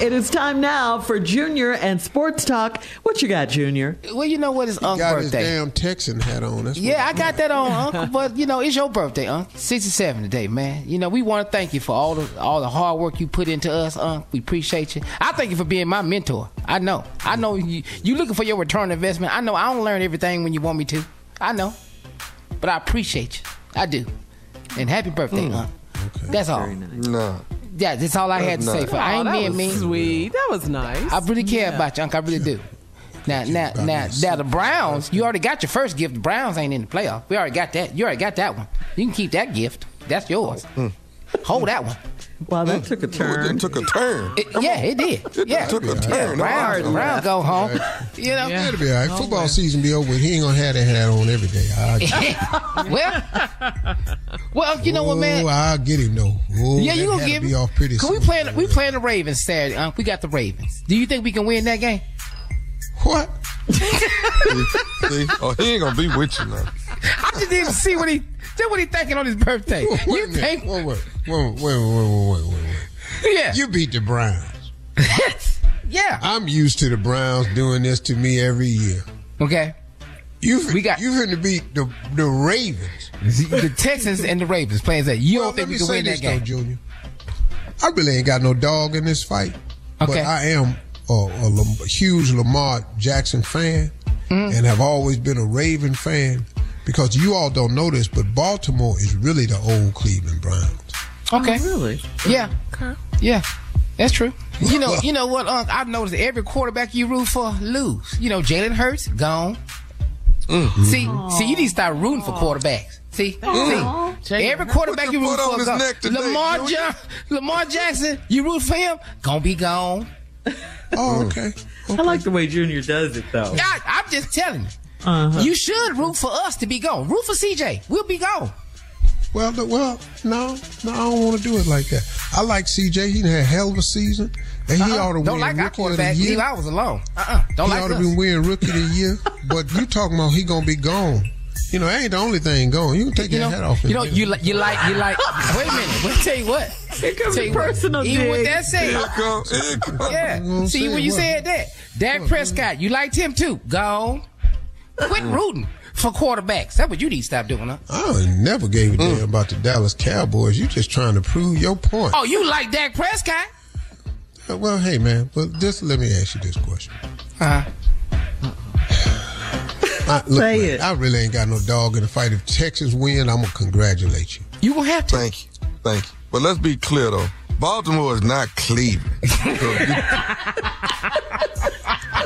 It is time now for Junior and Sports Talk. What you got, Junior? Well, you know what? It's Unc's got birthday. his damn Texan hat on. That's yeah, I got that on, Uncle. But you know, it's your birthday, Unc. Sixty-seven today, man. You know, we want to thank you for all the all the hard work you put into us, Unc. We appreciate you. I thank you for being my mentor. I know. I know you. You looking for your return investment. I know. I don't learn everything when you want me to. I know. But I appreciate you. I do. And happy birthday, hmm. Unc. That's all. No. Yeah, that's all I had to say. For I ain't Oh, that being was mean. Sweet. That was nice. I really care about you, Unc. I really do. Now, now, about now, now, the Browns. You already got your first gift. The Browns ain't in the playoff. We already got that. You already got that one. You can keep that gift. That's yours. Hold that one. Well, that mm. took a turn. It took a turn. It- yeah, it did. Yeah, took a yeah. turn. Browns, All right. Browns go home. You know. It'll be all right. Football season be over. with. He ain't gonna have that hat on every day. I'll, well, well, you know what, man? Oh, I'll get him though. Oh, Yeah, that you gonna hat'll give be off pretty Cause we soon. playing, we playing the Ravens Saturday. Unc. We got the Ravens. Do you think we can win that game? What? See? Oh, he ain't gonna be with you now. I just didn't see what he, just what he thinking on his birthday. Wait you think? Wait, wait, wait, wait, wait, wait, wait, wait. Yeah. You beat the Browns. yeah. I'm used to the Browns doing this to me every year. Okay. You We got- you finna beat the the Ravens. the Texans and the Ravens playing that. You Well, don't think we can win that game? though, Junior. I really ain't got no dog in this fight, but I am a, a a huge Lamar Jackson fan, Mm-hmm. and have always been a Raven fan. Because you all don't know this, but Baltimore is really the old Cleveland Browns. Okay. Really? Yeah. Yeah. That's true. You know, you know what, Unc? I've noticed every quarterback you root for lose. You know, Jalen Hurts gone. Mm-hmm. See, see, you need to start rooting for quarterbacks. See, see, every quarterback you root for his gone. today, Lamar, ja- Lamar Jackson, you root for him, gonna be gone. Oh, okay. I like the way Junior does it, though. I, I'm just telling you. Uh-huh. You should root for us to be gone. Root for CJ. We'll be gone. Well, the, well, no, no, I don't want to do it like that. I like CJ. He had a hell of a season, and he Uh-uh. ought to Don't win like our Rookie of the quarterback. Year. Leave I was alone. Uh-uh. Don't he like ought to be winning Rookie of the Year. but you talking about he gonna be gone? You know, that ain't the only thing going. You can take you your know, hat off. you know, you like, you like, you like. Wait a minute. Let me tell you what. Here comes Tell the you what, personal Even with that said, Here come. Here come. yeah. See when you what? said that, Dak Prescott, you liked him too. Gone. Quit rooting for quarterbacks. That's what you need to stop doing, huh? I never gave a damn about the Dallas Cowboys. You just trying to prove your point. Oh, you like Dak Prescott? Uh, Well, hey man, but just let me ask you this question. Uh, I, look, Say man, it. I really ain't got no dog in the fight. If Texas win, I'm gonna congratulate you. you gonna have to. Thank you. Thank you. But let's be clear though. Baltimore is not Cleveland.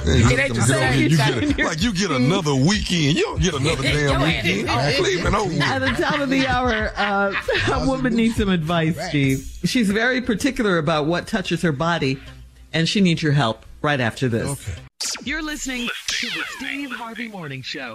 It ain't the same. You get a- like you get another weekend. You don't get another damn weekend. Cleveland over. At the top of the hour, uh, a woman needs some advice, Steve. She's very particular about what touches her body, and she needs your help right after this. Okay. You're listening to the Steve Harvey Morning Show.